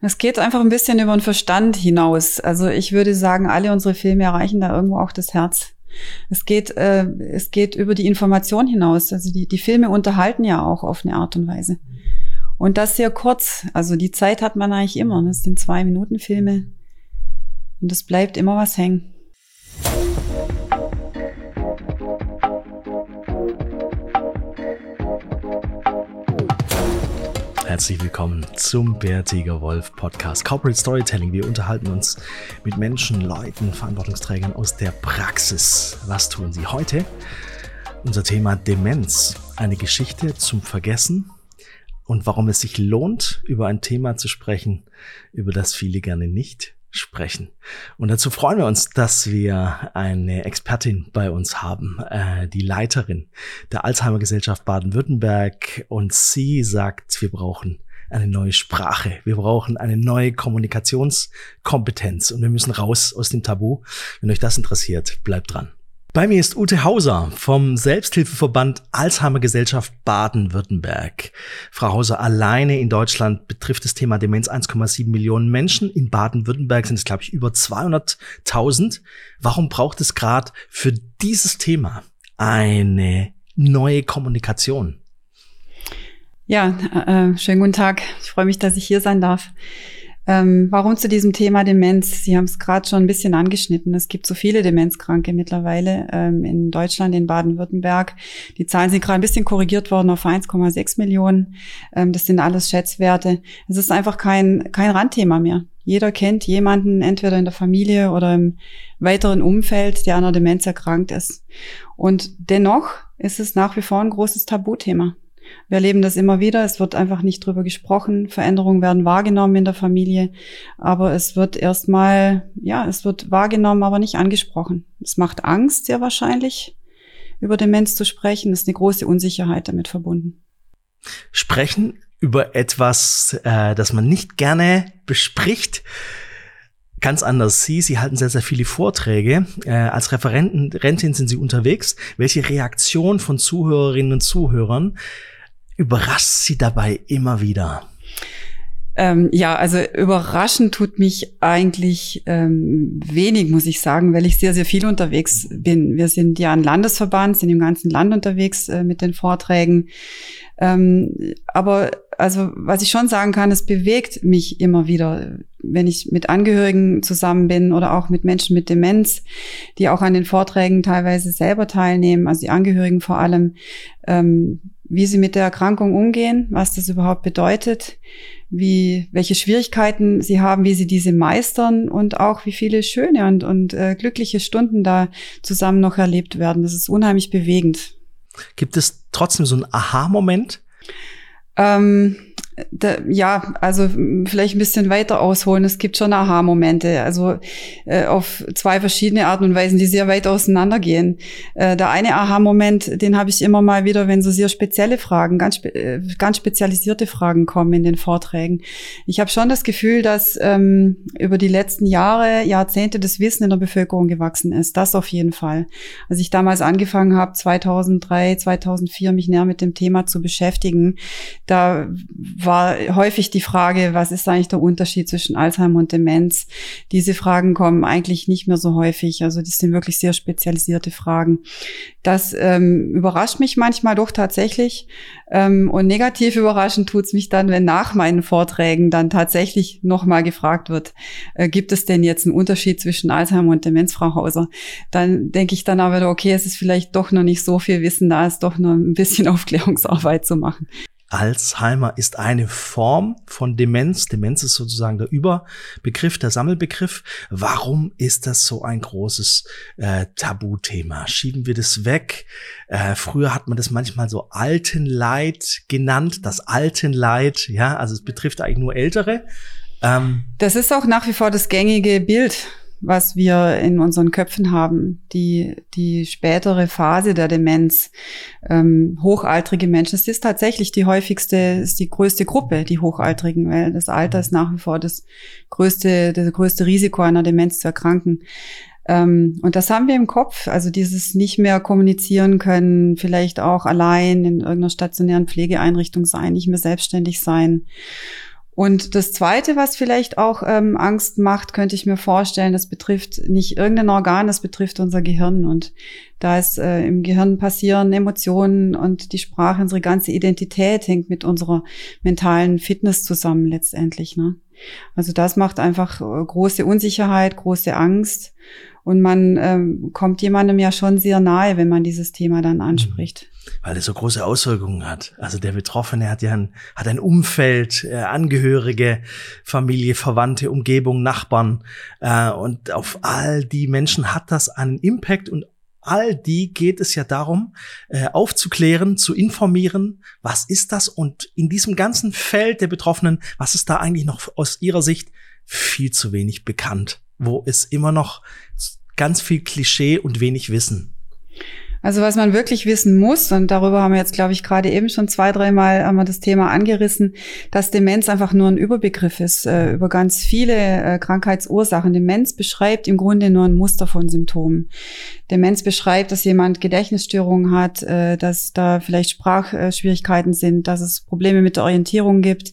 Es geht einfach ein bisschen über den Verstand hinaus. Also ich würde sagen, alle unsere Filme erreichen da irgendwo auch das Herz. Es geht, äh, es geht über die Information hinaus. Also die, die Filme unterhalten ja auch auf eine Art und Weise. Und das sehr kurz. Also die Zeit hat man eigentlich immer. Das sind zwei Minuten Filme. Und es bleibt immer was hängen. Herzlich willkommen zum Bärtiger Wolf Podcast Corporate Storytelling. Wir unterhalten uns mit Menschen, Leuten, Verantwortungsträgern aus der Praxis. Was tun sie heute? Unser Thema Demenz. Eine Geschichte zum Vergessen und warum es sich lohnt, über ein Thema zu sprechen, über das viele gerne nicht sprechen. Und dazu freuen wir uns, dass wir eine Expertin bei uns haben, äh, die Leiterin der Alzheimer Gesellschaft Baden-Württemberg. Und sie sagt, wir brauchen eine neue Sprache. Wir brauchen eine neue Kommunikationskompetenz und wir müssen raus aus dem Tabu. Wenn euch das interessiert, bleibt dran. Bei mir ist Ute Hauser vom Selbsthilfeverband Alzheimer Gesellschaft Baden-Württemberg. Frau Hauser, alleine in Deutschland betrifft das Thema Demenz 1,7 Millionen Menschen. In Baden-Württemberg sind es, glaube ich, über 200.000. Warum braucht es gerade für dieses Thema eine neue Kommunikation? Ja, äh, schönen guten Tag. Ich freue mich, dass ich hier sein darf. Ähm, warum zu diesem Thema Demenz? Sie haben es gerade schon ein bisschen angeschnitten. Es gibt so viele Demenzkranke mittlerweile ähm, in Deutschland, in Baden-Württemberg. Die Zahlen sind gerade ein bisschen korrigiert worden auf 1,6 Millionen. Ähm, das sind alles Schätzwerte. Es ist einfach kein, kein Randthema mehr. Jeder kennt jemanden, entweder in der Familie oder im weiteren Umfeld, der an einer Demenz erkrankt ist. Und dennoch ist es nach wie vor ein großes Tabuthema. Wir erleben das immer wieder. Es wird einfach nicht drüber gesprochen. Veränderungen werden wahrgenommen in der Familie. Aber es wird erstmal, ja, es wird wahrgenommen, aber nicht angesprochen. Es macht Angst, sehr wahrscheinlich, über Demenz zu sprechen. Es ist eine große Unsicherheit damit verbunden. Sprechen über etwas, äh, das man nicht gerne bespricht, ganz anders Sie. Sie halten sehr, sehr viele Vorträge. Äh, als Referentin sind Sie unterwegs. Welche Reaktion von Zuhörerinnen und Zuhörern überrascht Sie dabei immer wieder? Ähm, ja, also überraschend tut mich eigentlich ähm, wenig, muss ich sagen, weil ich sehr, sehr viel unterwegs bin. Wir sind ja ein Landesverband, sind im ganzen Land unterwegs äh, mit den Vorträgen. Ähm, aber also was ich schon sagen kann, es bewegt mich immer wieder, wenn ich mit Angehörigen zusammen bin oder auch mit Menschen mit Demenz, die auch an den Vorträgen teilweise selber teilnehmen, also die Angehörigen vor allem. Ähm, wie sie mit der Erkrankung umgehen, was das überhaupt bedeutet, wie, welche Schwierigkeiten sie haben, wie sie diese meistern und auch wie viele schöne und, und äh, glückliche Stunden da zusammen noch erlebt werden. Das ist unheimlich bewegend. Gibt es trotzdem so einen Aha-Moment? Ähm, da, ja, also vielleicht ein bisschen weiter ausholen. Es gibt schon Aha-Momente, also äh, auf zwei verschiedene Arten und Weisen, die sehr weit auseinandergehen. Äh, der eine Aha-Moment, den habe ich immer mal wieder, wenn so sehr spezielle Fragen, ganz, spe äh, ganz spezialisierte Fragen kommen in den Vorträgen. Ich habe schon das Gefühl, dass ähm, über die letzten Jahre, Jahrzehnte das Wissen in der Bevölkerung gewachsen ist. Das auf jeden Fall. Als ich damals angefangen habe, 2003, 2004, mich näher mit dem Thema zu beschäftigen, da war häufig die Frage, was ist eigentlich der Unterschied zwischen Alzheimer und Demenz? Diese Fragen kommen eigentlich nicht mehr so häufig. Also das sind wirklich sehr spezialisierte Fragen. Das ähm, überrascht mich manchmal doch tatsächlich. Ähm, und negativ überraschend tut's mich dann, wenn nach meinen Vorträgen dann tatsächlich nochmal gefragt wird, äh, gibt es denn jetzt einen Unterschied zwischen Alzheimer und Demenz, Frau Hauser? Dann denke ich dann aber, okay, es ist vielleicht doch noch nicht so viel Wissen da, ist doch nur ein bisschen Aufklärungsarbeit zu machen. Alzheimer ist eine Form von Demenz. Demenz ist sozusagen der Überbegriff, der Sammelbegriff. Warum ist das so ein großes äh, Tabuthema? Schieben wir das weg? Äh, früher hat man das manchmal so Altenleid genannt, das Altenleid. Ja, also es betrifft eigentlich nur Ältere. Ähm, das ist auch nach wie vor das gängige Bild was wir in unseren Köpfen haben, die, die spätere Phase der Demenz, ähm, hochaltrige Menschen, es ist tatsächlich die häufigste, ist die größte Gruppe, die Hochaltrigen, weil das Alter ist nach wie vor das größte, das größte Risiko einer Demenz zu erkranken. Ähm, und das haben wir im Kopf, also dieses nicht mehr kommunizieren können, vielleicht auch allein in irgendeiner stationären Pflegeeinrichtung sein, nicht mehr selbstständig sein. Und das Zweite, was vielleicht auch ähm, Angst macht, könnte ich mir vorstellen, das betrifft nicht irgendein Organ, das betrifft unser Gehirn. Und da ist äh, im Gehirn passieren Emotionen und die Sprache, unsere ganze Identität hängt mit unserer mentalen Fitness zusammen letztendlich. Ne? Also das macht einfach äh, große Unsicherheit, große Angst. Und man ähm, kommt jemandem ja schon sehr nahe, wenn man dieses Thema dann anspricht weil es so große Auswirkungen hat. Also der Betroffene hat ja ein, hat ein Umfeld, äh, Angehörige, Familie, Verwandte, Umgebung, Nachbarn äh, und auf all die Menschen hat das einen Impact und all die geht es ja darum, äh, aufzuklären, zu informieren, was ist das und in diesem ganzen Feld der Betroffenen, was ist da eigentlich noch aus ihrer Sicht viel zu wenig bekannt, wo es immer noch ganz viel Klischee und wenig Wissen. Also was man wirklich wissen muss, und darüber haben wir jetzt, glaube ich, gerade eben schon zwei, dreimal haben wir das Thema angerissen, dass Demenz einfach nur ein Überbegriff ist äh, über ganz viele äh, Krankheitsursachen. Demenz beschreibt im Grunde nur ein Muster von Symptomen. Demenz beschreibt, dass jemand Gedächtnisstörungen hat, äh, dass da vielleicht Sprachschwierigkeiten sind, dass es Probleme mit der Orientierung gibt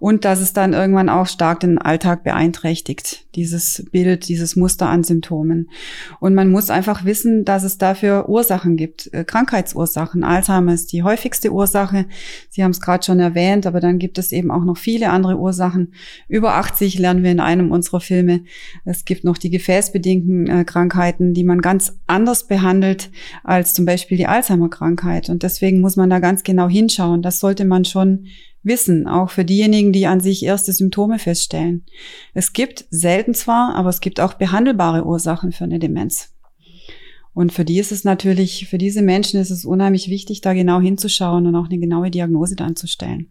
und dass es dann irgendwann auch stark den Alltag beeinträchtigt, dieses Bild, dieses Muster an Symptomen. Und man muss einfach wissen, dass es dafür Ursachen gibt, äh, Krankheitsursachen. Alzheimer ist die häufigste Ursache. Sie haben es gerade schon erwähnt, aber dann gibt es eben auch noch viele andere Ursachen. Über 80 lernen wir in einem unserer Filme. Es gibt noch die gefäßbedingten äh, Krankheiten, die man ganz anders behandelt als zum Beispiel die Alzheimer-Krankheit. Und deswegen muss man da ganz genau hinschauen. Das sollte man schon wissen, auch für diejenigen, die an sich erste Symptome feststellen. Es gibt selten zwar, aber es gibt auch behandelbare Ursachen für eine Demenz. Und für die ist es natürlich, für diese Menschen ist es unheimlich wichtig, da genau hinzuschauen und auch eine genaue Diagnose dann zu stellen.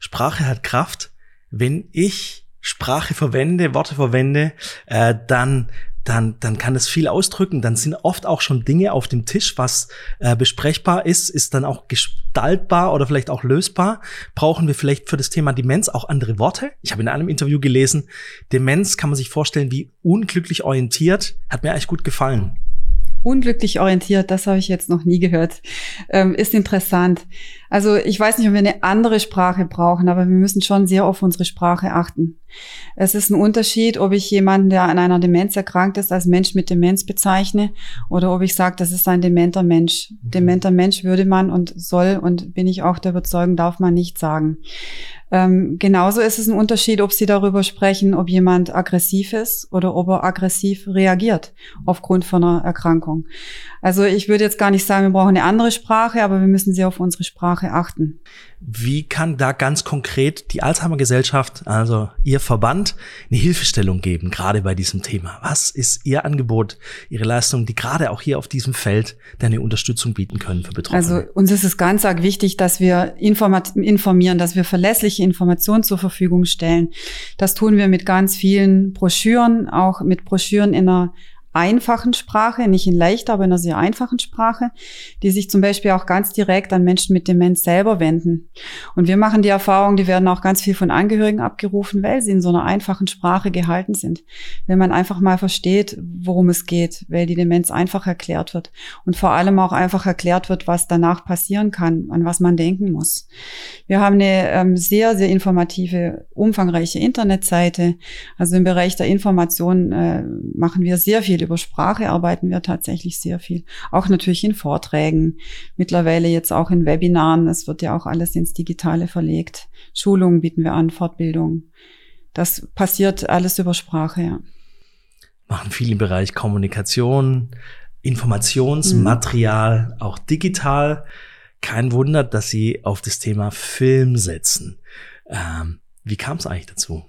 Sprache hat Kraft. Wenn ich Sprache verwende, Worte verwende, äh, dann dann, dann kann es viel ausdrücken. Dann sind oft auch schon Dinge auf dem Tisch, was äh, besprechbar ist, ist dann auch gestaltbar oder vielleicht auch lösbar. Brauchen wir vielleicht für das Thema Demenz auch andere Worte? Ich habe in einem Interview gelesen, Demenz kann man sich vorstellen wie unglücklich orientiert. Hat mir eigentlich gut gefallen. Unglücklich orientiert, das habe ich jetzt noch nie gehört. Ähm, ist interessant. Also ich weiß nicht, ob wir eine andere Sprache brauchen, aber wir müssen schon sehr auf unsere Sprache achten. Es ist ein Unterschied, ob ich jemanden, der an einer Demenz erkrankt ist, als Mensch mit Demenz bezeichne oder ob ich sage, das ist ein dementer Mensch. Mhm. Dementer Mensch würde man und soll und bin ich auch der Überzeugung, darf man nicht sagen. Ähm, genauso ist es ein Unterschied, ob Sie darüber sprechen, ob jemand aggressiv ist oder ob er aggressiv reagiert aufgrund von einer Erkrankung. Also ich würde jetzt gar nicht sagen, wir brauchen eine andere Sprache, aber wir müssen sehr auf unsere Sprache achten. Wie kann da ganz konkret die Alzheimer Gesellschaft, also Ihr Verband, eine Hilfestellung geben, gerade bei diesem Thema? Was ist Ihr Angebot, Ihre Leistung, die gerade auch hier auf diesem Feld eine Unterstützung bieten können für Betroffene? Also uns ist es ganz arg wichtig, dass wir informieren, dass wir verlässliche Informationen zur Verfügung stellen. Das tun wir mit ganz vielen Broschüren, auch mit Broschüren in einer einfachen Sprache, nicht in leichter, aber in einer sehr einfachen Sprache, die sich zum Beispiel auch ganz direkt an Menschen mit Demenz selber wenden. Und wir machen die Erfahrung, die werden auch ganz viel von Angehörigen abgerufen, weil sie in so einer einfachen Sprache gehalten sind. Wenn man einfach mal versteht, worum es geht, weil die Demenz einfach erklärt wird und vor allem auch einfach erklärt wird, was danach passieren kann, an was man denken muss. Wir haben eine ähm, sehr, sehr informative, umfangreiche Internetseite. Also im Bereich der Information äh, machen wir sehr viel über Sprache arbeiten wir tatsächlich sehr viel. Auch natürlich in Vorträgen, mittlerweile jetzt auch in Webinaren. Es wird ja auch alles ins Digitale verlegt. Schulungen bieten wir an, Fortbildung. Das passiert alles über Sprache, ja. Machen viel im Bereich Kommunikation, Informationsmaterial, mhm. auch digital. Kein Wunder, dass Sie auf das Thema Film setzen. Ähm, wie kam es eigentlich dazu?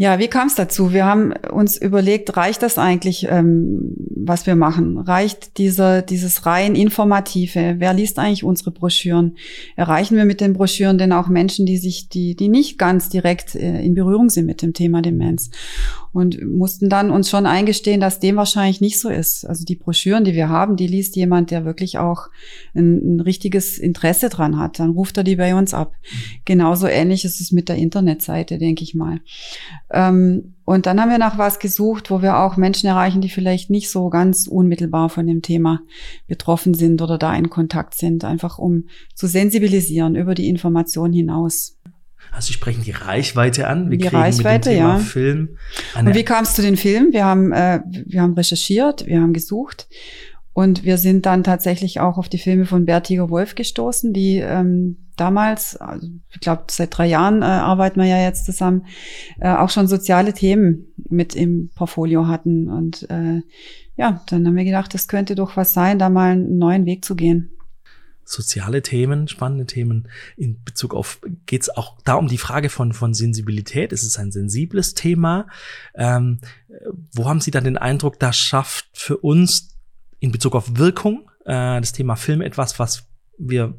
Ja, wie kam es dazu? Wir haben uns überlegt, reicht das eigentlich, ähm, was wir machen? Reicht dieser, dieses rein informative? Wer liest eigentlich unsere Broschüren? Erreichen wir mit den Broschüren denn auch Menschen, die sich, die, die nicht ganz direkt äh, in Berührung sind mit dem Thema Demenz? Und mussten dann uns schon eingestehen, dass dem wahrscheinlich nicht so ist. Also die Broschüren, die wir haben, die liest jemand, der wirklich auch ein, ein richtiges Interesse dran hat. Dann ruft er die bei uns ab. Genauso ähnlich ist es mit der Internetseite, denke ich mal. Ähm, und dann haben wir nach was gesucht, wo wir auch Menschen erreichen, die vielleicht nicht so ganz unmittelbar von dem Thema betroffen sind oder da in Kontakt sind, einfach um zu sensibilisieren über die Information hinaus. Also Sie sprechen die Reichweite an. Wir die Reichweite, ja. Film. Und wie kam es zu den Filmen? Wir haben, äh, wir haben recherchiert, wir haben gesucht und wir sind dann tatsächlich auch auf die Filme von Bertiger Wolf gestoßen, die ähm, damals, also ich glaube seit drei Jahren äh, arbeiten wir ja jetzt zusammen, äh, auch schon soziale Themen mit im Portfolio hatten. Und äh, ja, dann haben wir gedacht, das könnte doch was sein, da mal einen neuen Weg zu gehen soziale Themen, spannende Themen in Bezug auf, geht es auch da um die Frage von, von Sensibilität? Ist es ein sensibles Thema? Ähm, wo haben Sie dann den Eindruck, da schafft für uns in Bezug auf Wirkung äh, das Thema Film etwas, was wir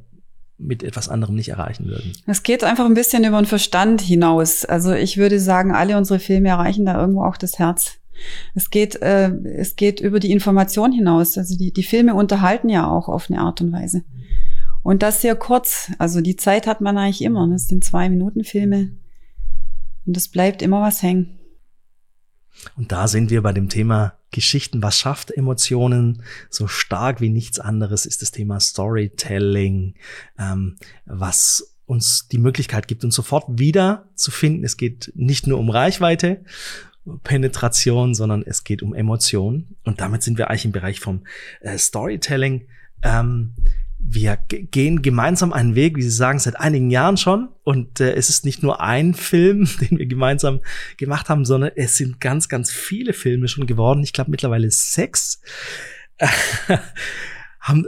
mit etwas anderem nicht erreichen würden. Es geht einfach ein bisschen über den Verstand hinaus. Also ich würde sagen, alle unsere Filme erreichen da irgendwo auch das Herz. Es geht, äh, es geht über die Information hinaus. Also die, die Filme unterhalten ja auch auf eine Art und Weise. Und das sehr kurz. Also die Zeit hat man eigentlich immer. Das sind zwei Minuten Filme. Und es bleibt immer was hängen. Und da sind wir bei dem Thema Geschichten. Was schafft Emotionen so stark wie nichts anderes, ist das Thema Storytelling, ähm, was uns die Möglichkeit gibt, uns sofort wieder zu finden. Es geht nicht nur um Reichweite, Penetration, sondern es geht um Emotionen. Und damit sind wir eigentlich im Bereich vom äh, Storytelling. Ähm, wir gehen gemeinsam einen Weg, wie Sie sagen, seit einigen Jahren schon. Und äh, es ist nicht nur ein Film, den wir gemeinsam gemacht haben, sondern es sind ganz, ganz viele Filme schon geworden. Ich glaube mittlerweile sechs. haben,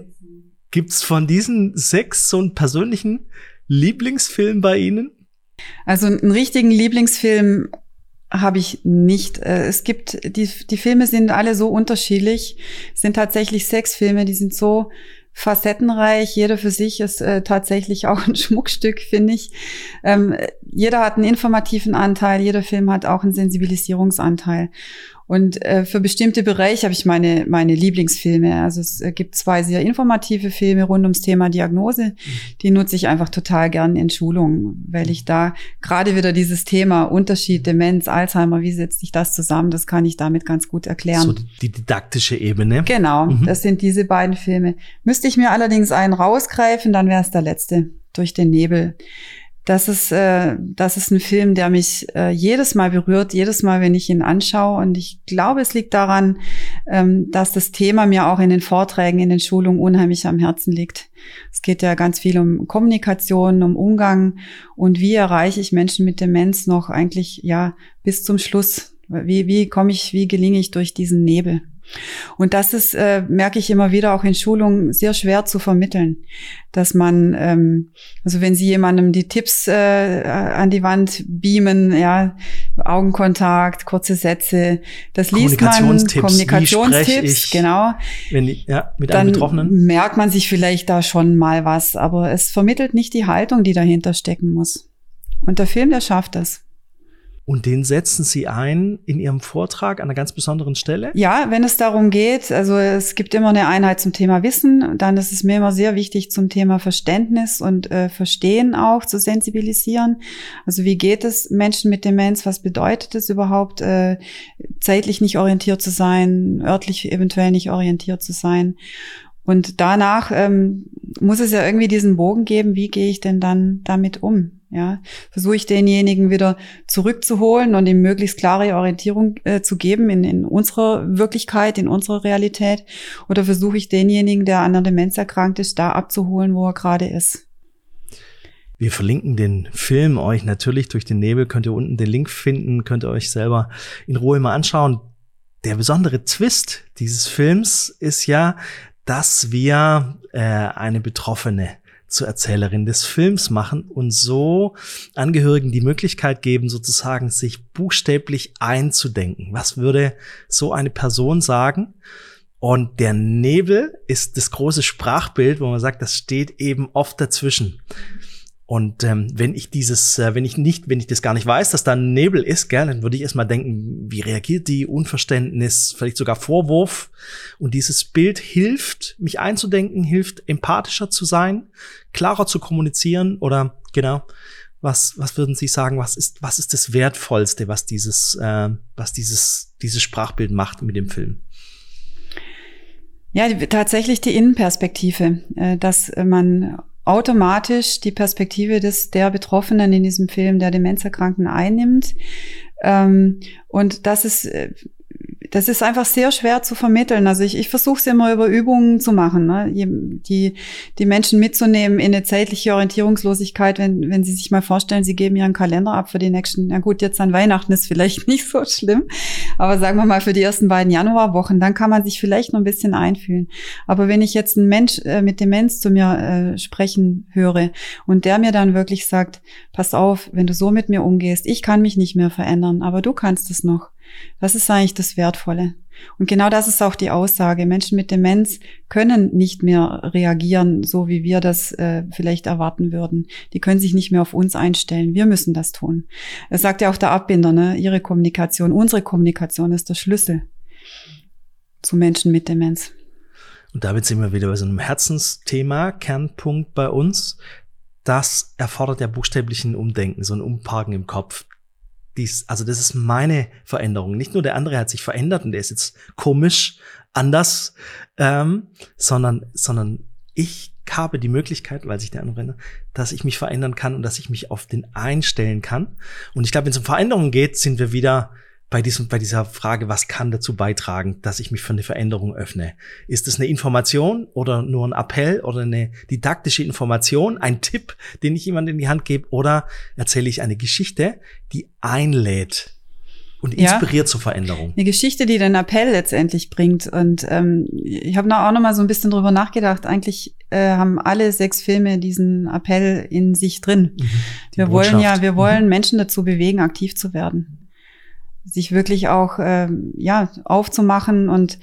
gibt's von diesen sechs so einen persönlichen Lieblingsfilm bei Ihnen? Also einen richtigen Lieblingsfilm habe ich nicht. Äh, es gibt, die, die Filme sind alle so unterschiedlich. Es sind tatsächlich sechs Filme, die sind so facettenreich. Jeder für sich ist äh, tatsächlich auch ein Schmuckstück, finde ich. Ähm, jeder hat einen informativen Anteil, jeder Film hat auch einen Sensibilisierungsanteil. Und äh, für bestimmte Bereiche habe ich meine, meine Lieblingsfilme. Also es äh, gibt zwei sehr informative Filme rund ums Thema Diagnose. Die nutze ich einfach total gern in Schulungen, weil ich da gerade wieder dieses Thema Unterschied, Demenz, Alzheimer, wie setzt sich das zusammen, das kann ich damit ganz gut erklären. So die didaktische Ebene. Genau, mhm. das sind diese beiden Filme. Müsste ich mir allerdings einen rausgreifen, dann wäre es der letzte, durch den Nebel das ist, äh, das ist ein Film, der mich äh, jedes Mal berührt, jedes Mal, wenn ich ihn anschaue. Und ich glaube, es liegt daran, ähm, dass das Thema mir auch in den Vorträgen, in den Schulungen unheimlich am Herzen liegt. Es geht ja ganz viel um Kommunikation, um Umgang und wie erreiche ich Menschen mit Demenz noch eigentlich ja bis zum Schluss. Wie, wie komme ich, wie gelinge ich durch diesen Nebel? Und das ist, äh, merke ich immer wieder auch in Schulungen, sehr schwer zu vermitteln, dass man, ähm, also wenn Sie jemandem die Tipps äh, an die Wand beamen, ja, Augenkontakt, kurze Sätze, das liest man, Kommunikationstipps, genau. Wenn die, ja, mit dann einem Betroffenen. merkt man sich vielleicht da schon mal was, aber es vermittelt nicht die Haltung, die dahinter stecken muss. Und der Film, der schafft das. Und den setzen Sie ein in Ihrem Vortrag an einer ganz besonderen Stelle? Ja, wenn es darum geht, also es gibt immer eine Einheit zum Thema Wissen, dann ist es mir immer sehr wichtig zum Thema Verständnis und äh, Verstehen auch zu sensibilisieren. Also wie geht es Menschen mit Demenz? Was bedeutet es überhaupt, äh, zeitlich nicht orientiert zu sein, örtlich eventuell nicht orientiert zu sein? Und danach ähm, muss es ja irgendwie diesen Bogen geben, wie gehe ich denn dann damit um? Ja, versuche ich denjenigen wieder zurückzuholen und ihm möglichst klare Orientierung äh, zu geben in, in unserer Wirklichkeit, in unserer Realität, oder versuche ich denjenigen, der an der Demenz erkrankt ist, da abzuholen, wo er gerade ist. Wir verlinken den Film euch natürlich durch den Nebel, könnt ihr unten den Link finden, könnt ihr euch selber in Ruhe mal anschauen. Der besondere Twist dieses Films ist ja, dass wir äh, eine Betroffene zur Erzählerin des Films machen und so Angehörigen die Möglichkeit geben, sozusagen sich buchstäblich einzudenken. Was würde so eine Person sagen? Und der Nebel ist das große Sprachbild, wo man sagt, das steht eben oft dazwischen. Und ähm, wenn ich dieses, äh, wenn ich nicht, wenn ich das gar nicht weiß, dass da ein Nebel ist, gell, dann würde ich erstmal denken, wie reagiert die? Unverständnis, vielleicht sogar Vorwurf. Und dieses Bild hilft, mich einzudenken, hilft, empathischer zu sein, klarer zu kommunizieren oder genau. Was, was würden Sie sagen, was ist, was ist das Wertvollste, was dieses, äh, was dieses, dieses Sprachbild macht mit dem Film? Ja, tatsächlich die Innenperspektive, äh, dass man automatisch die Perspektive des der Betroffenen in diesem Film, der Demenzerkrankten einnimmt. Ähm, und das ist äh, das ist einfach sehr schwer zu vermitteln. Also ich, ich versuche es immer über Übungen zu machen, ne? die, die Menschen mitzunehmen in eine zeitliche Orientierungslosigkeit, wenn, wenn sie sich mal vorstellen, sie geben ihren Kalender ab für die nächsten, na gut, jetzt an Weihnachten ist vielleicht nicht so schlimm, aber sagen wir mal für die ersten beiden Januarwochen, dann kann man sich vielleicht noch ein bisschen einfühlen. Aber wenn ich jetzt einen Mensch äh, mit Demenz zu mir äh, sprechen höre und der mir dann wirklich sagt, pass auf, wenn du so mit mir umgehst, ich kann mich nicht mehr verändern, aber du kannst es noch was ist eigentlich das Wertvolle? Und genau das ist auch die Aussage. Menschen mit Demenz können nicht mehr reagieren, so wie wir das äh, vielleicht erwarten würden. Die können sich nicht mehr auf uns einstellen. Wir müssen das tun. Es sagt ja auch der Abbinder, ne? ihre Kommunikation, unsere Kommunikation ist der Schlüssel zu Menschen mit Demenz. Und damit sind wir wieder bei so einem Herzensthema, Kernpunkt bei uns. Das erfordert ja buchstäblichen Umdenken, so ein Umparken im Kopf dies, also das ist meine Veränderung. Nicht nur der andere hat sich verändert und der ist jetzt komisch anders, ähm, sondern, sondern ich habe die Möglichkeit, weil sich der andere verändert, dass ich mich verändern kann und dass ich mich auf den einstellen kann. Und ich glaube, wenn es um Veränderungen geht, sind wir wieder bei, diesem, bei dieser Frage, was kann dazu beitragen, dass ich mich für eine Veränderung öffne? Ist es eine Information oder nur ein Appell oder eine didaktische Information, ein Tipp, den ich jemandem in die Hand gebe? Oder erzähle ich eine Geschichte, die einlädt und inspiriert ja, zur Veränderung? Eine Geschichte, die den Appell letztendlich bringt. Und ähm, ich habe auch noch mal so ein bisschen drüber nachgedacht. Eigentlich äh, haben alle sechs Filme diesen Appell in sich drin. Mhm, wir Botschaft. wollen ja, wir wollen mhm. Menschen dazu bewegen, aktiv zu werden sich wirklich auch ähm, ja aufzumachen und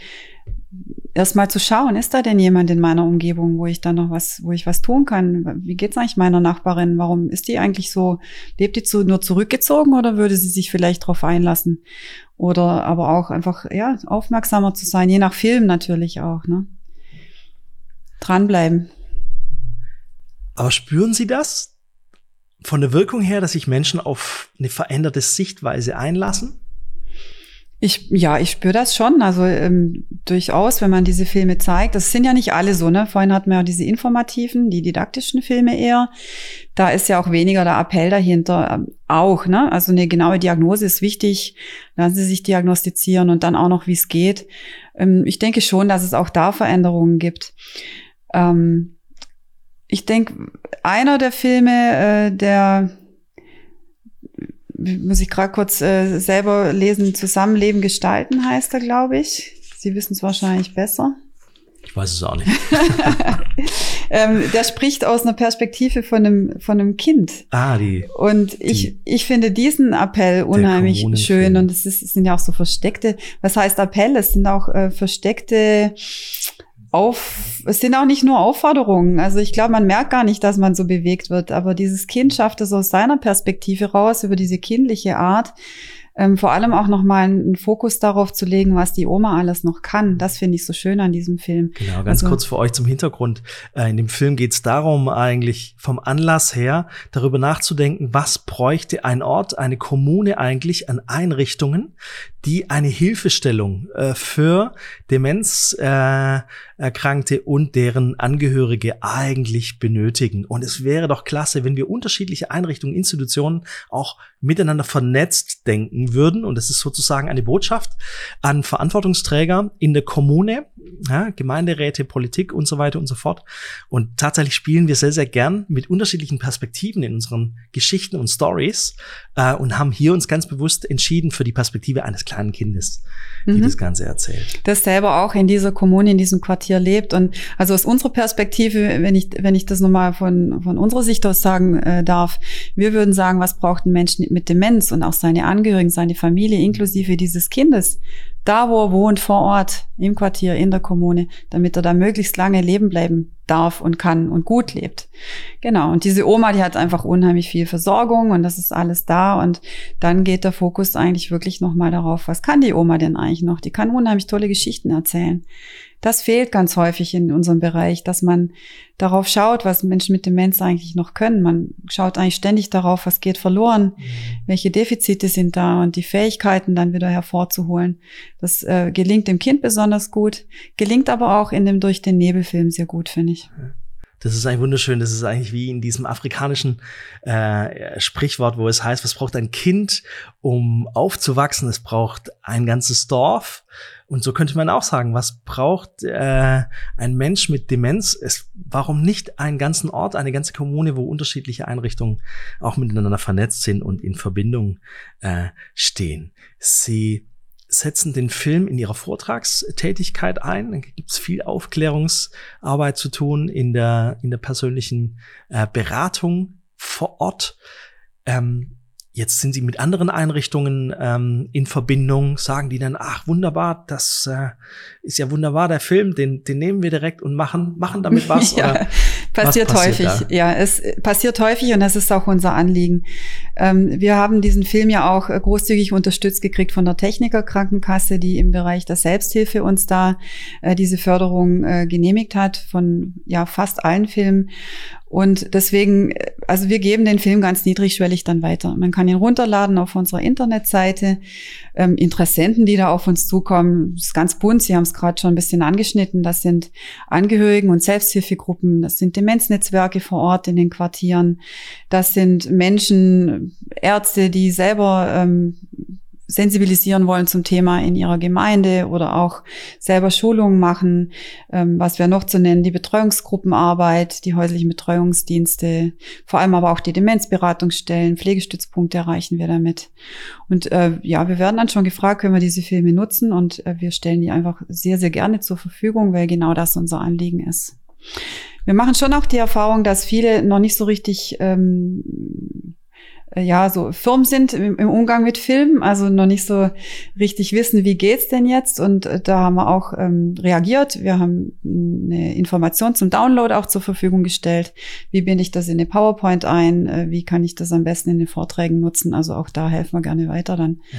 erstmal zu schauen, ist da denn jemand in meiner Umgebung, wo ich dann noch was, wo ich was tun kann? Wie geht's eigentlich meiner Nachbarin? Warum ist die eigentlich so? Lebt die zu, nur zurückgezogen oder würde sie sich vielleicht darauf einlassen? Oder aber auch einfach ja aufmerksamer zu sein, je nach Film natürlich auch. Ne? Dranbleiben. Aber spüren Sie das von der Wirkung her, dass sich Menschen auf eine veränderte Sichtweise einlassen? Ich, ja, ich spüre das schon. Also ähm, durchaus, wenn man diese Filme zeigt. Das sind ja nicht alle so, ne? Vorhin hatten wir ja diese informativen, die didaktischen Filme eher. Da ist ja auch weniger der Appell dahinter. Ähm, auch, ne? Also eine genaue Diagnose ist wichtig. Lassen Sie sich diagnostizieren und dann auch noch, wie es geht. Ähm, ich denke schon, dass es auch da Veränderungen gibt. Ähm, ich denke, einer der Filme, äh, der muss ich gerade kurz äh, selber lesen, Zusammenleben gestalten heißt er, glaube ich. Sie wissen es wahrscheinlich besser. Ich weiß es auch nicht. ähm, der spricht aus einer Perspektive von einem, von einem Kind. Ah, die. Und ich, die, ich finde diesen Appell unheimlich schön. Und es, ist, es sind ja auch so versteckte, was heißt Appell? Es sind auch äh, versteckte auf, es sind auch nicht nur Aufforderungen. Also ich glaube, man merkt gar nicht, dass man so bewegt wird. Aber dieses Kind schafft es aus seiner Perspektive raus, über diese kindliche Art, ähm, vor allem auch nochmal einen Fokus darauf zu legen, was die Oma alles noch kann. Das finde ich so schön an diesem Film. Genau, ganz also, kurz für euch zum Hintergrund. Äh, in dem Film geht es darum, eigentlich vom Anlass her darüber nachzudenken, was bräuchte ein Ort, eine Kommune eigentlich an Einrichtungen, die eine Hilfestellung äh, für Demenzerkrankte äh, und deren Angehörige eigentlich benötigen. Und es wäre doch klasse, wenn wir unterschiedliche Einrichtungen, Institutionen auch miteinander vernetzt denken würden. Und das ist sozusagen eine Botschaft an Verantwortungsträger in der Kommune, ja, Gemeinderäte, Politik und so weiter und so fort. Und tatsächlich spielen wir sehr, sehr gern mit unterschiedlichen Perspektiven in unseren Geschichten und Stories äh, und haben hier uns ganz bewusst entschieden für die Perspektive eines kleinen Kindes, die mhm. das Ganze erzählt. Das selber auch in dieser Kommune, in diesem Quartier lebt. Und also aus unserer Perspektive, wenn ich, wenn ich das nochmal von, von unserer Sicht aus sagen äh, darf, wir würden sagen, was braucht ein Mensch mit Demenz und auch seine Angehörigen, seine Familie, inklusive dieses Kindes, da wo er wohnt, vor Ort, im Quartier, in der Kommune, damit er da möglichst lange leben bleiben darf und kann und gut lebt. Genau. Und diese Oma, die hat einfach unheimlich viel Versorgung und das ist alles da. Und dann geht der Fokus eigentlich wirklich nochmal darauf, was kann die Oma denn eigentlich noch? Die kann unheimlich tolle Geschichten erzählen. Das fehlt ganz häufig in unserem Bereich, dass man darauf schaut, was Menschen mit Demenz eigentlich noch können. Man schaut eigentlich ständig darauf, was geht verloren, mhm. welche Defizite sind da und die Fähigkeiten dann wieder hervorzuholen. Das äh, gelingt dem Kind besonders gut, gelingt aber auch in dem durch den Nebelfilm sehr gut, finde ich. Das ist eigentlich wunderschön. Das ist eigentlich wie in diesem afrikanischen äh, Sprichwort, wo es heißt, was braucht ein Kind, um aufzuwachsen? Es braucht ein ganzes Dorf. Und so könnte man auch sagen, was braucht äh, ein Mensch mit Demenz? Es, warum nicht einen ganzen Ort, eine ganze Kommune, wo unterschiedliche Einrichtungen auch miteinander vernetzt sind und in Verbindung äh, stehen? Sie setzen den Film in ihrer Vortragstätigkeit ein. Da gibt es viel Aufklärungsarbeit zu tun in der, in der persönlichen äh, Beratung vor Ort. Ähm, Jetzt sind sie mit anderen Einrichtungen ähm, in Verbindung, sagen die dann, ach wunderbar, das äh, ist ja wunderbar, der Film, den, den nehmen wir direkt und machen, machen damit was. ja, passiert, was passiert häufig. Da? Ja, es passiert häufig und das ist auch unser Anliegen. Ähm, wir haben diesen Film ja auch äh, großzügig unterstützt gekriegt von der Technikerkrankenkasse, die im Bereich der Selbsthilfe uns da äh, diese Förderung äh, genehmigt hat von ja fast allen Filmen. Und deswegen, also wir geben den Film ganz niedrigschwellig dann weiter. Man kann ihn runterladen auf unserer Internetseite. Ähm, Interessenten, die da auf uns zukommen, ist ganz bunt. Sie haben es gerade schon ein bisschen angeschnitten. Das sind Angehörigen und Selbsthilfegruppen. Das sind Demenznetzwerke vor Ort in den Quartieren. Das sind Menschen, Ärzte, die selber ähm, sensibilisieren wollen zum Thema in ihrer Gemeinde oder auch selber Schulungen machen, ähm, was wir noch zu nennen, die Betreuungsgruppenarbeit, die häuslichen Betreuungsdienste, vor allem aber auch die Demenzberatungsstellen, Pflegestützpunkte erreichen wir damit. Und äh, ja, wir werden dann schon gefragt, können wir diese Filme nutzen und äh, wir stellen die einfach sehr, sehr gerne zur Verfügung, weil genau das unser Anliegen ist. Wir machen schon auch die Erfahrung, dass viele noch nicht so richtig ähm, äh, ja, so firm sind im, im, Umgang mit Filmen, also noch nicht so richtig wissen, wie geht's denn jetzt. Und äh, da haben wir auch ähm, reagiert. Wir haben eine Information zum Download auch zur Verfügung gestellt. Wie binde ich das in eine PowerPoint ein? Äh, wie kann ich das am besten in den Vorträgen nutzen? Also auch da helfen wir gerne weiter dann. Ja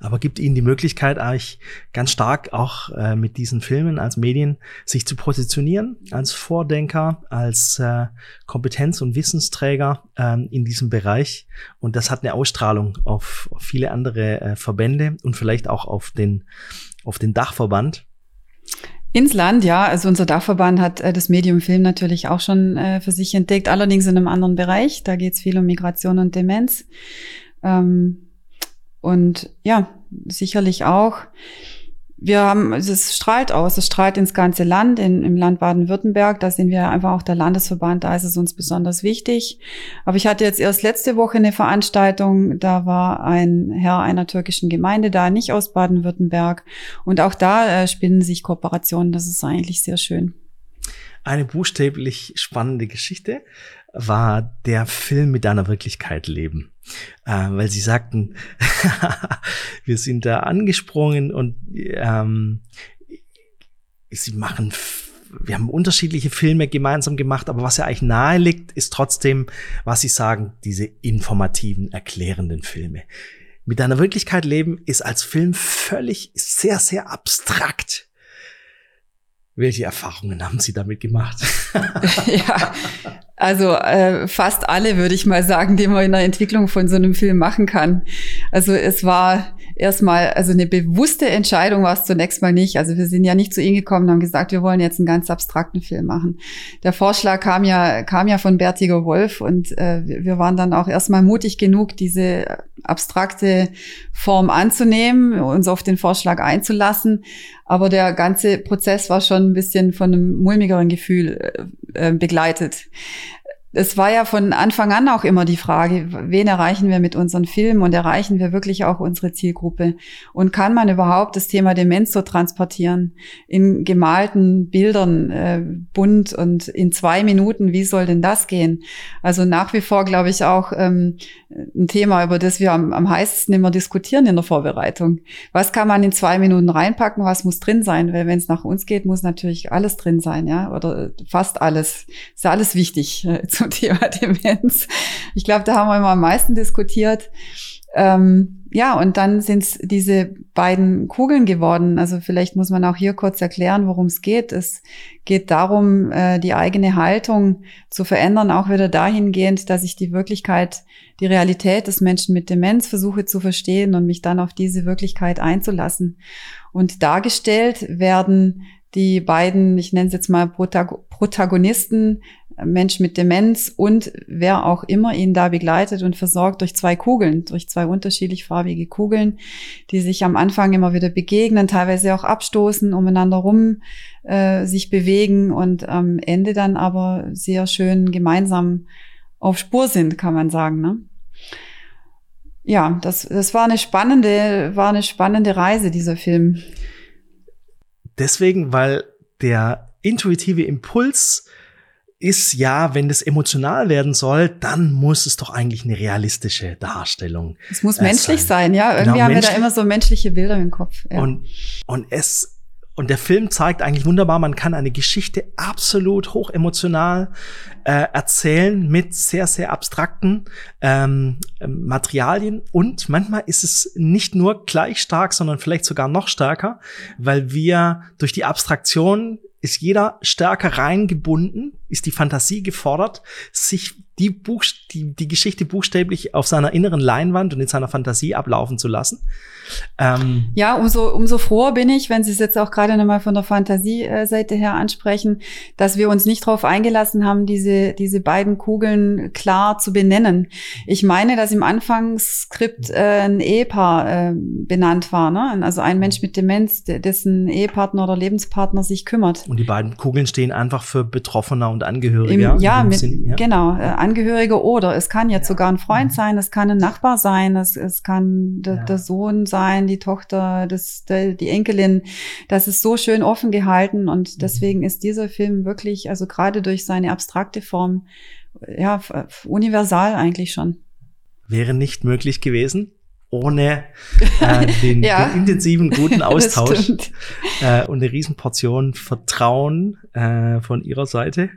aber gibt ihnen die Möglichkeit, eigentlich ganz stark auch äh, mit diesen Filmen als Medien sich zu positionieren, als Vordenker, als äh, Kompetenz- und Wissensträger ähm, in diesem Bereich. Und das hat eine Ausstrahlung auf, auf viele andere äh, Verbände und vielleicht auch auf den, auf den Dachverband. Ins Land, ja. Also unser Dachverband hat äh, das Medium Film natürlich auch schon äh, für sich entdeckt, allerdings in einem anderen Bereich. Da geht es viel um Migration und Demenz. Ähm, und ja, sicherlich auch. Wir haben, es strahlt aus, es strahlt ins ganze Land, in, im Land Baden-Württemberg. Da sind wir einfach auch der Landesverband, da ist es uns besonders wichtig. Aber ich hatte jetzt erst letzte Woche eine Veranstaltung, da war ein Herr einer türkischen Gemeinde da, nicht aus Baden-Württemberg. Und auch da äh, spinnen sich Kooperationen, das ist eigentlich sehr schön. Eine buchstäblich spannende Geschichte war der Film mit deiner Wirklichkeit leben. Äh, weil sie sagten, wir sind da angesprungen und ähm, sie machen, wir haben unterschiedliche Filme gemeinsam gemacht, aber was ja eigentlich nahe liegt, ist trotzdem, was sie sagen, diese informativen, erklärenden Filme. Mit deiner Wirklichkeit leben ist als Film völlig sehr, sehr abstrakt. Welche Erfahrungen haben Sie damit gemacht? ja, also äh, fast alle, würde ich mal sagen, die man in der Entwicklung von so einem Film machen kann. Also es war erstmal, also eine bewusste Entscheidung war es zunächst mal nicht. Also wir sind ja nicht zu Ihnen gekommen und haben gesagt, wir wollen jetzt einen ganz abstrakten Film machen. Der Vorschlag kam ja, kam ja von Bertiger Wolf und äh, wir waren dann auch erstmal mutig genug, diese abstrakte Form anzunehmen, uns auf den Vorschlag einzulassen. Aber der ganze Prozess war schon ein bisschen von einem mulmigeren Gefühl äh, äh begleitet es war ja von Anfang an auch immer die Frage, wen erreichen wir mit unseren Filmen und erreichen wir wirklich auch unsere Zielgruppe? Und kann man überhaupt das Thema Demenz so transportieren? In gemalten Bildern, äh, bunt und in zwei Minuten, wie soll denn das gehen? Also nach wie vor, glaube ich, auch ähm, ein Thema, über das wir am, am heißesten immer diskutieren in der Vorbereitung. Was kann man in zwei Minuten reinpacken? Was muss drin sein? Weil wenn es nach uns geht, muss natürlich alles drin sein, ja, oder fast alles. Ist ja alles wichtig. Äh, zum Thema Demenz. Ich glaube, da haben wir immer am meisten diskutiert. Ähm, ja, und dann sind es diese beiden Kugeln geworden. Also vielleicht muss man auch hier kurz erklären, worum es geht. Es geht darum, äh, die eigene Haltung zu verändern, auch wieder dahingehend, dass ich die Wirklichkeit, die Realität des Menschen mit Demenz versuche zu verstehen und mich dann auf diese Wirklichkeit einzulassen. Und dargestellt werden die beiden, ich nenne es jetzt mal Protagonisten Mensch mit Demenz und wer auch immer ihn da begleitet und versorgt durch zwei Kugeln, durch zwei unterschiedlich farbige Kugeln, die sich am Anfang immer wieder begegnen, teilweise auch abstoßen, umeinander rum äh, sich bewegen und am Ende dann aber sehr schön gemeinsam auf Spur sind, kann man sagen. Ne? Ja, das, das war eine spannende, war eine spannende Reise, dieser Film. Deswegen, weil der intuitive Impuls ist ja, wenn das emotional werden soll, dann muss es doch eigentlich eine realistische Darstellung. Es muss äh, menschlich sein, sein ja. Irgendwie genau, haben wir da immer so menschliche Bilder im Kopf. Ja. Und, und es und der Film zeigt eigentlich wunderbar, man kann eine Geschichte absolut hochemotional äh, erzählen mit sehr, sehr abstrakten ähm, Materialien. Und manchmal ist es nicht nur gleich stark, sondern vielleicht sogar noch stärker, weil wir durch die Abstraktion ist jeder stärker reingebunden, ist die Fantasie gefordert, sich die, Buchst die, die Geschichte buchstäblich auf seiner inneren Leinwand und in seiner Fantasie ablaufen zu lassen. Ähm, ja, umso, umso froher bin ich, wenn Sie es jetzt auch gerade nochmal von der Fantasieseite her ansprechen, dass wir uns nicht darauf eingelassen haben, diese, diese beiden Kugeln klar zu benennen. Ich meine, dass im Anfangsskript äh, ein Ehepaar äh, benannt war, ne? also ein Mensch mit Demenz, dessen Ehepartner oder Lebenspartner sich kümmert. Und die beiden Kugeln stehen einfach für Betroffener und Angehörige. Im, ja, mit, Sinn, ja, genau. Äh, Angehörige oder es kann jetzt ja. sogar ein Freund mhm. sein, es kann ein Nachbar sein, es, es kann der, ja. der Sohn sein, die Tochter, das, der, die Enkelin. Das ist so schön offen gehalten und mhm. deswegen ist dieser Film wirklich, also gerade durch seine abstrakte Form, ja, universal eigentlich schon. Wäre nicht möglich gewesen, ohne äh, den, ja, den, intensiven, guten Austausch äh, und eine Riesenportion Vertrauen äh, von ihrer Seite.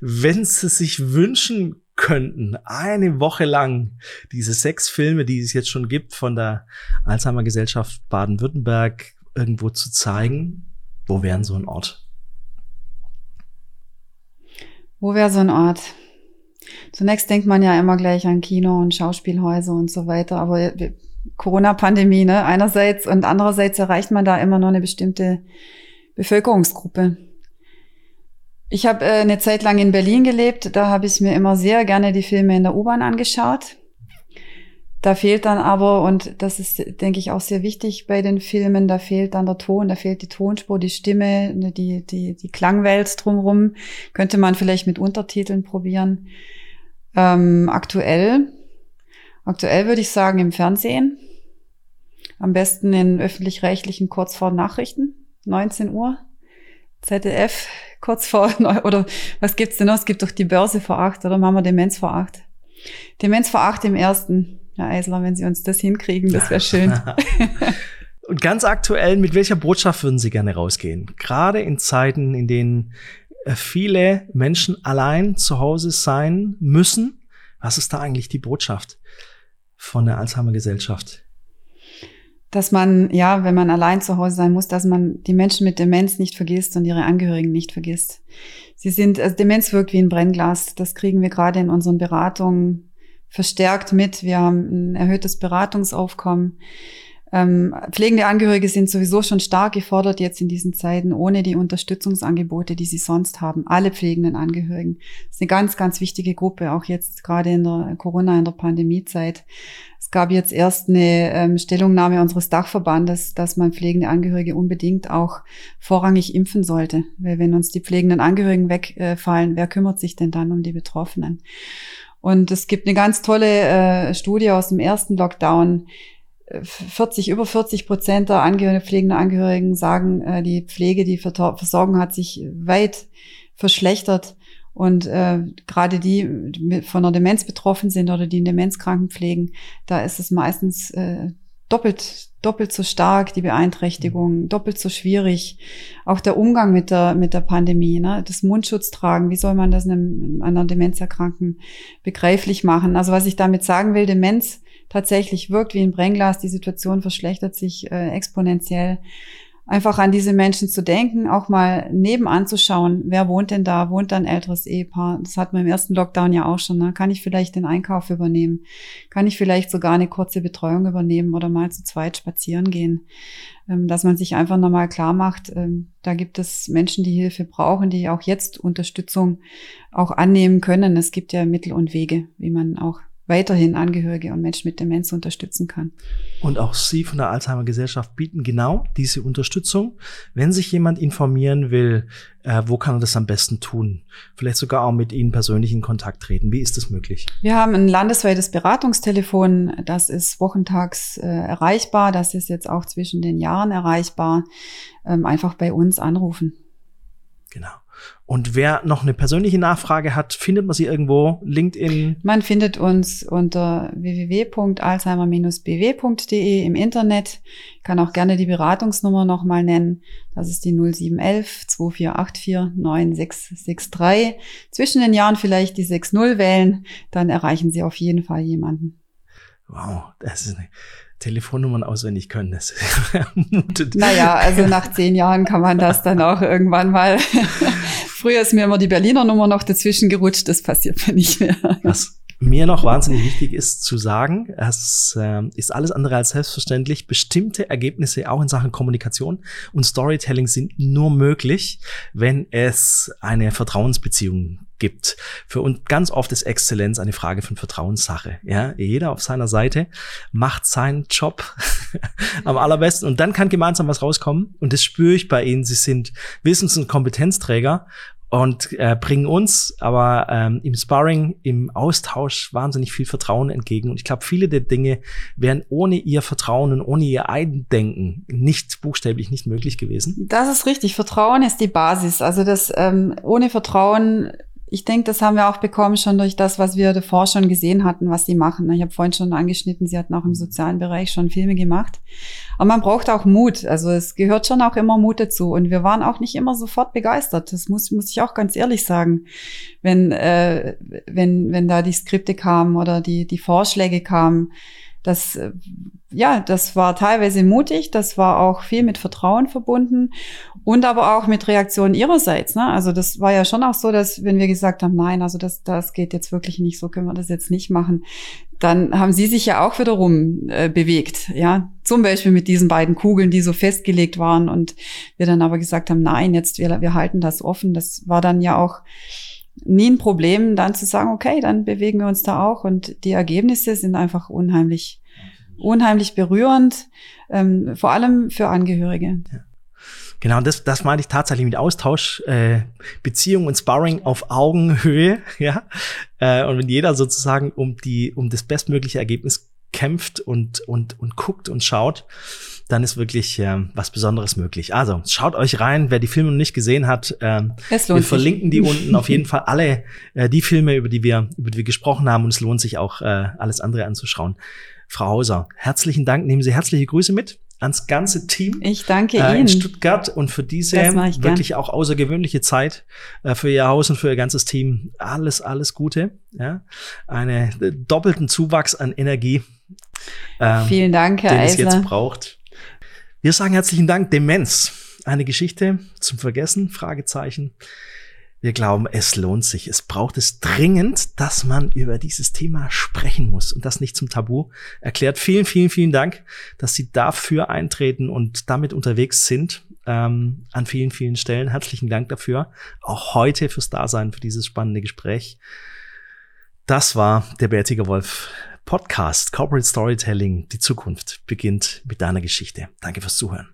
Wenn sie sich wünschen könnten, eine Woche lang diese sechs Filme, die es jetzt schon gibt, von der Alzheimer Gesellschaft Baden-Württemberg irgendwo zu zeigen, wo wären so ein Ort? Wo wäre so ein Ort? Zunächst denkt man ja immer gleich an Kino und Schauspielhäuser und so weiter, aber Corona-Pandemie, ne? Einerseits und andererseits erreicht man da immer nur eine bestimmte Bevölkerungsgruppe. Ich habe äh, eine Zeit lang in Berlin gelebt, da habe ich mir immer sehr gerne die Filme in der U-Bahn angeschaut. Da fehlt dann aber, und das ist, denke ich, auch sehr wichtig bei den Filmen, da fehlt dann der Ton, da fehlt die Tonspur, die Stimme, ne, die, die, die Klangwelt drumherum. Könnte man vielleicht mit Untertiteln probieren. Ähm, aktuell Aktuell würde ich sagen im Fernsehen. Am besten in öffentlich-rechtlichen kurz vor Nachrichten, 19 Uhr. ZDF kurz vor, oder was gibt's denn noch? Es gibt doch die Börse vor acht, oder machen wir Demenz vor acht? Demenz vor acht im ersten. Herr Eisler, wenn Sie uns das hinkriegen, das wäre schön. Und ganz aktuell, mit welcher Botschaft würden Sie gerne rausgehen? Gerade in Zeiten, in denen äh, viele Menschen allein zu Hause sein müssen. Was ist da eigentlich die Botschaft? Von der Alzheimer Gesellschaft? Dass man, ja, wenn man allein zu Hause sein muss, dass man die Menschen mit Demenz nicht vergisst und ihre Angehörigen nicht vergisst. Sie sind, also Demenz wirkt wie ein Brennglas. Das kriegen wir gerade in unseren Beratungen verstärkt mit. Wir haben ein erhöhtes Beratungsaufkommen. Ähm, pflegende Angehörige sind sowieso schon stark gefordert jetzt in diesen Zeiten, ohne die Unterstützungsangebote, die sie sonst haben. Alle pflegenden Angehörigen. Das ist eine ganz, ganz wichtige Gruppe, auch jetzt gerade in der Corona, in der Pandemiezeit. Es gab jetzt erst eine ähm, Stellungnahme unseres Dachverbandes, dass man pflegende Angehörige unbedingt auch vorrangig impfen sollte. Weil wenn uns die pflegenden Angehörigen wegfallen, wer kümmert sich denn dann um die Betroffenen? Und es gibt eine ganz tolle äh, Studie aus dem ersten Lockdown, 40, über 40 Prozent der Angehörigen, pflegenden Angehörigen sagen, äh, die Pflege, die Versorgung hat sich weit verschlechtert. Und äh, gerade die, die von einer Demenz betroffen sind oder die einen Demenzkranken pflegen, da ist es meistens äh, doppelt, doppelt so stark, die Beeinträchtigung, mhm. doppelt so schwierig. Auch der Umgang mit der, mit der Pandemie, ne? das Mundschutz tragen, wie soll man das einem, einer Demenzerkranken begreiflich machen? Also was ich damit sagen will, Demenz tatsächlich wirkt wie ein Brennglas. Die Situation verschlechtert sich äh, exponentiell. einfach an diese Menschen zu denken, auch mal nebenan zu schauen, wer wohnt denn da, wohnt da ein älteres Ehepaar? Das hatten wir im ersten Lockdown ja auch schon. Ne? Kann ich vielleicht den Einkauf übernehmen? Kann ich vielleicht sogar eine kurze Betreuung übernehmen oder mal zu zweit spazieren gehen? Ähm, dass man sich einfach nochmal klar macht, ähm, da gibt es Menschen, die Hilfe brauchen, die auch jetzt Unterstützung auch annehmen können. Es gibt ja Mittel und Wege, wie man auch weiterhin Angehörige und Menschen mit Demenz unterstützen kann. Und auch Sie von der Alzheimer Gesellschaft bieten genau diese Unterstützung. Wenn sich jemand informieren will, äh, wo kann er das am besten tun? Vielleicht sogar auch mit Ihnen persönlich in Kontakt treten. Wie ist das möglich? Wir haben ein landesweites Beratungstelefon. Das ist wochentags äh, erreichbar. Das ist jetzt auch zwischen den Jahren erreichbar. Ähm, einfach bei uns anrufen. Genau. Und wer noch eine persönliche Nachfrage hat, findet man sie irgendwo? LinkedIn? Man findet uns unter www.alzheimer-bw.de im Internet. Ich kann auch gerne die Beratungsnummer nochmal nennen. Das ist die 0711 2484 9663. Zwischen den Jahren vielleicht die 60 wählen, dann erreichen Sie auf jeden Fall jemanden. Wow, das ist eine Telefonnummern auswendig können. Das naja, also nach zehn Jahren kann man das dann auch irgendwann mal. Früher ist mir immer die Berliner Nummer noch dazwischen gerutscht, das passiert mir nicht mehr. Was mir noch wahnsinnig wichtig ist zu sagen, es äh, ist alles andere als selbstverständlich. Bestimmte Ergebnisse auch in Sachen Kommunikation und Storytelling sind nur möglich, wenn es eine Vertrauensbeziehung gibt. Für uns ganz oft ist Exzellenz eine Frage von Vertrauenssache. Ja, jeder auf seiner Seite macht seinen Job am allerbesten und dann kann gemeinsam was rauskommen und das spüre ich bei ihnen. Sie sind Wissens- und Kompetenzträger und äh, bringen uns aber ähm, im Sparring, im Austausch wahnsinnig viel Vertrauen entgegen. Und ich glaube, viele der Dinge wären ohne ihr Vertrauen und ohne ihr Eindenken nicht buchstäblich nicht möglich gewesen. Das ist richtig. Vertrauen ist die Basis. Also das ähm, ohne Vertrauen ich denke, das haben wir auch bekommen schon durch das, was wir davor schon gesehen hatten, was sie machen. Ich habe vorhin schon angeschnitten, sie hatten auch im sozialen Bereich schon Filme gemacht. Aber man braucht auch Mut. Also es gehört schon auch immer Mut dazu. Und wir waren auch nicht immer sofort begeistert. Das muss, muss ich auch ganz ehrlich sagen. Wenn, äh, wenn, wenn da die Skripte kamen oder die, die Vorschläge kamen, das, äh, ja, das war teilweise mutig, das war auch viel mit Vertrauen verbunden und aber auch mit Reaktionen ihrerseits. Ne? Also das war ja schon auch so, dass wenn wir gesagt haben, nein, also das, das geht jetzt wirklich nicht, so können wir das jetzt nicht machen, dann haben sie sich ja auch wiederum äh, bewegt. Ja, zum Beispiel mit diesen beiden Kugeln, die so festgelegt waren und wir dann aber gesagt haben, nein, jetzt wir, wir halten das offen. Das war dann ja auch nie ein Problem, dann zu sagen, okay, dann bewegen wir uns da auch. Und die Ergebnisse sind einfach unheimlich, unheimlich berührend, ähm, vor allem für Angehörige. Ja. Genau, das, das meine ich tatsächlich mit Austausch, äh, Beziehung und Sparring auf Augenhöhe, ja. Äh, und wenn jeder sozusagen um die, um das bestmögliche Ergebnis kämpft und, und, und guckt und schaut, dann ist wirklich äh, was Besonderes möglich. Also schaut euch rein, wer die Filme noch nicht gesehen hat. Äh, wir verlinken die unten auf jeden Fall alle äh, die Filme, über die wir über die wir gesprochen haben und es lohnt sich auch äh, alles andere anzuschauen. Frau Hauser, herzlichen Dank. Nehmen Sie herzliche Grüße mit ans ganze Team. Ich danke äh, Ihnen. In Stuttgart und für diese wirklich auch außergewöhnliche Zeit äh, für Ihr Haus und für Ihr ganzes Team. Alles, alles Gute. Ja? Eine äh, doppelten Zuwachs an Energie. Ähm, Vielen Dank, Herr den Eisler. es jetzt braucht. Wir sagen herzlichen Dank. Demenz. Eine Geschichte zum Vergessen? Fragezeichen. Wir glauben, es lohnt sich. Es braucht es dringend, dass man über dieses Thema sprechen muss und das nicht zum Tabu erklärt. Vielen, vielen, vielen Dank, dass Sie dafür eintreten und damit unterwegs sind. Ähm, an vielen, vielen Stellen. Herzlichen Dank dafür. Auch heute fürs Dasein, für dieses spannende Gespräch. Das war der Bärtiger Wolf Podcast Corporate Storytelling. Die Zukunft beginnt mit deiner Geschichte. Danke fürs Zuhören.